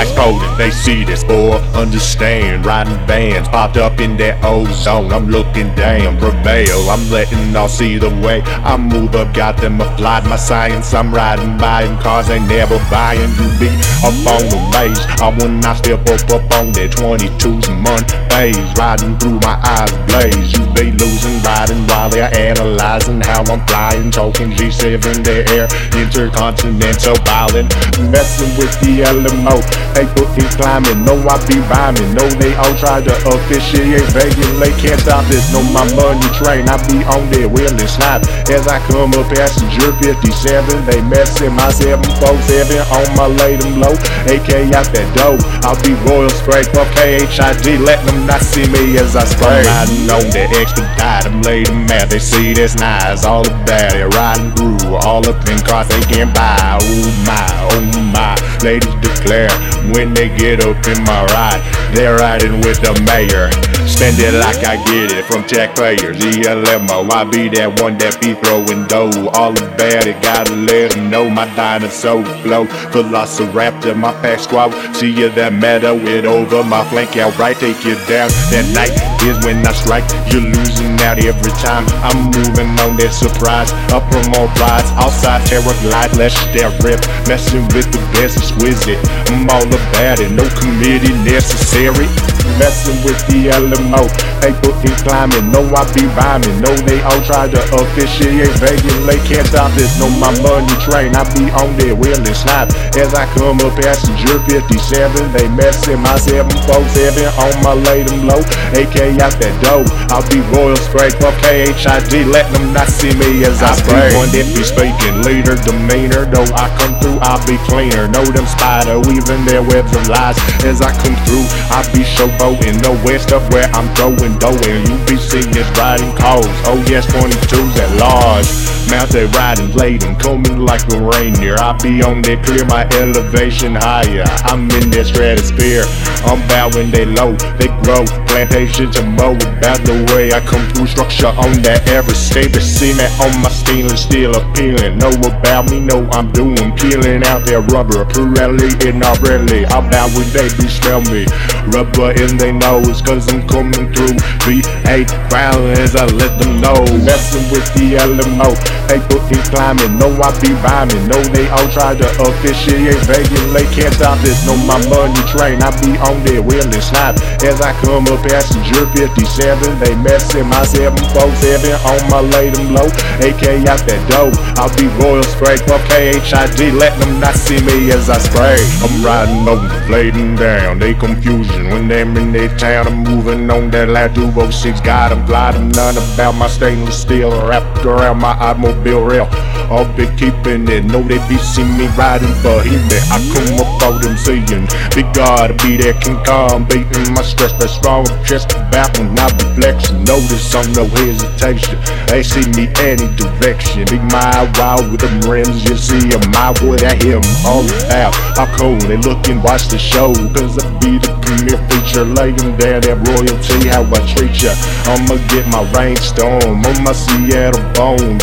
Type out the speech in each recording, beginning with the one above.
exploding. They see this boy, understand. Riding bands popped up in that ozone. I'm looking damn prevail. I'm letting all see the way. I move up, got them applied my science. I'm riding by in cars they never buying. You be up on the maze. I when I step up up on that 22's month phase. Riding through my eyes blaze. You be losing, riding while they're analyzing how I'm flying. Talking G7 in the air, intercontinental bowling. Messing with the LMO. They fucking climbing, no I be rhyming. No, they all try to officiate, regulate. Can't stop this, know my money train. I be on there, wheeling snap. As I come up passenger 57, they messing my 747 on my lay them low. AK out that dough. I'll be royal spray for KHID, letting them not see me as I spray. I'm riding on that expedite, them lay them out. They see this nice, all about it. Riding through all up in cars they can't buy. Oh my, oh my. Ladies declare when they get up in my ride, they're riding with the mayor. Spend it like I get it from taxpayers. ELMO, I be that one that be throwing dough. All about it, gotta let them know my dinosaur flow. Velociraptor, my pack squad. See you that matter with over my flank outright. Take you down. That night is when I strike. You're losing out every time. I'm moving on that surprise. Up from all rides. Outside terror glide, let's stare rip. Messing with the best exquisite. I'm all about it, no committee necessary. Messing with the LMO, they fucking climbing. Know I be rhyming. Know they all try to officiate, regulate. Can't stop this. Know my money train. I be on there wheeling snap. As I come up passenger 57, they messing my 747 on my lay them low. AK out that dough. I'll be royal spray for KHID, letting them not see me as I, spray. One that be speaking leader demeanor. Though I come through, I'll be cleaner. Know them spider weaving their webs of lies. As I come through, I be showboating. No west up where I'm throwing dough and you be seeing this riding cars. Oh yes, 22s at large. Mounted riding blading, coming like a reindeer. I be on there, clear my elevation higher. I'm in that stratosphere. I'm bowing they low, they grow. Plantation to mow about the way I come through. Structure on that every state. See that on my stainless steel appealing. Know about me, know I'm doing. Peeling out their rubber, Pirelli and Arelli. How about when they be smell me? Rubber in they nose, cause I'm coming through. V8 round as I let them know. Messing with the LMO. They fucking climbing, know I be rhyming. Know they all try to officiate, regulate. Can't stop this, know my money train. I be on there wheeling snap. As I come up passenger 57, they messing my 747 on my lay them low. AK out that dough. I'll be royal spray for KHID, letting them not see me as I spray. I'm riding over, blading down. They confusion when they're in their town. I'm moving on that lat 206. Got them gliding, none about my stainless steel wrapped around my automobile rail. All be keeping it, know they be see me riding for him. I come up out them seeing, big God be there, King Kong, beating my stress that's strong. Just about when I be flexing, notice on no hesitation. They see me any direction, be my wild with them rims. You see a my boy, I hear 'em all out, I'm cold, they look and watch the show, cause I be the premier feature. Lay down, that royalty, how I treat ya. I'ma get my rainstorm on my Seattle bone,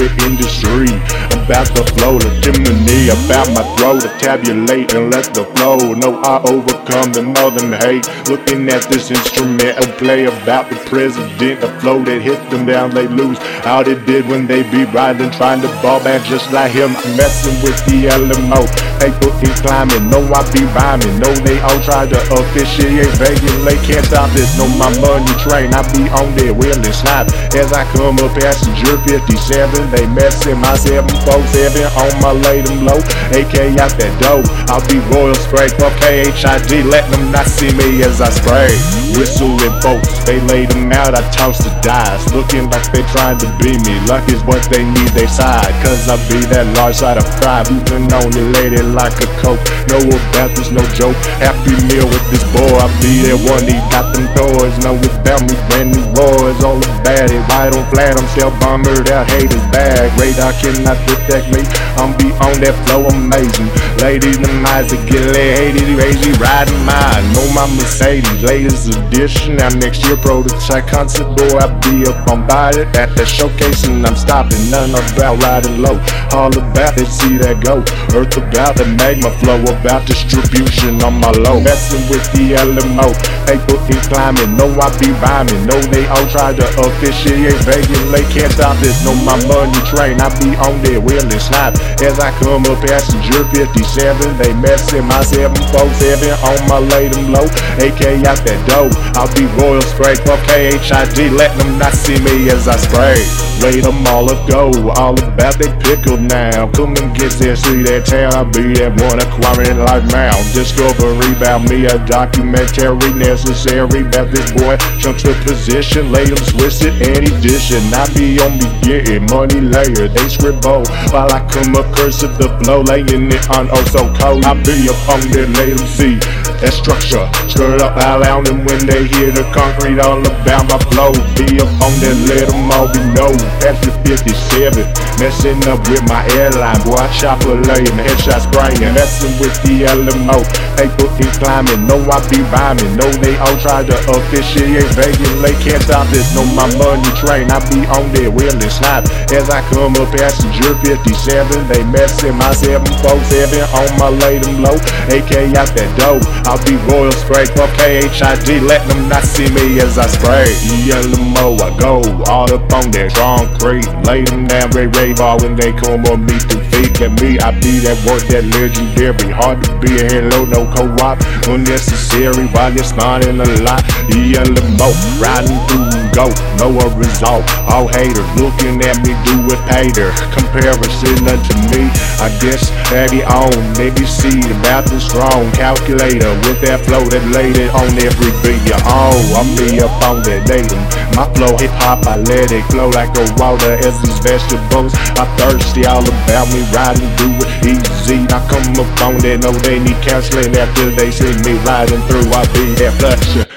it industry. About the flow, the chimney, about my throat, to tabulate and let the flow. Know I overcome the northern hate. Looking at this instrumental play about the president, the flow that hit them down, they lose. How they did when they be riding, trying to ball back just like him. Messing with the LMO, they fucking climbing. Know I be rhyming, know they all try to officiate, regulate. Can't stop this, No, my money train. I be on there wheeling snap. As I come up passenger 57, they messing my 747 on my lay them low. AK out that dough, I'll be royal spray for KHID, letting them not see me as I spray. Whistling folks, they lay them out, I toss the dice. Looking like they trying to be me, luck is what they need they side. Cause I be that large side of fry, moving on the lady like a coke. Know about this, no joke. Happy meal with this boy, I be that one, he got them toys. Know about me, brand new boys, all about it. Right on flat, I'm still bombered out, haters bag. Radar cannot detect me. I'm be on that flow amazing. Ladies, them eyes that get laid, hated, crazy, riding mine. Know my Mercedes, latest edition. Now next year, prototype concept, boy, I be up on body at the showcase, and I'm stopping. None about riding low, all about they see that go. Earth about the magma flow, about distribution on my low. Messing with the LMO, paper in climbing. Know I be rhyming. Know they all try to officiate, regulate. Can't stop this. Know my money train. I be on there, wheeling snap. As I come up passenger 57, they messing my 747 on my lay them low. AK out that dough. I'll be royal spray for KHID, let them not see me as I spray. Lay them all ago, all about they pickle now. Come and get there, see that town. I'll be that one acquiring life now. Discovery about me, a documentary necessary about this boy. Jump to position, lay them switch it and edition. I be on me getting money layer, they scribble. While I come up cursive the flow, laying it on oh so cold. I be up on lay them see that structure. Stir up around them when they hear the concrete all about my flow. Be up on let them all be known. After 57, messing up with my airline. Boy, chopper laying, headshot spraying, messing with the LMO. Paper in climbing, know I be rhyming. Know they all try to officiate, regulate. Can't stop this, know my money train. I be on there, wheeling snap. As I come up passenger 57, they messing my 747 on my lay them low. AK out that dope. I'll be royal spray for KHID, letting them not see me as I spray. LMO, I go all up on that concrete. Lay them down, Ray Ray ball when they come on me to feet. At me, I be that work, that legendary. Hard to be a hello, no co-op. Unnecessary while you're smiling a lot. LMO, riding through go, no result. All haters looking at me, do it hater. Comparison unto me, I guess have your own. Maybe see the strong calculator with that flow that laid it on every beat own. I'm me up on that dating. My flow hip hop, I let it flow like a water as these vegetables. I thirsty all about me riding, do it easy. I come up on that, know they need counseling after they see me riding through. I be that flusher.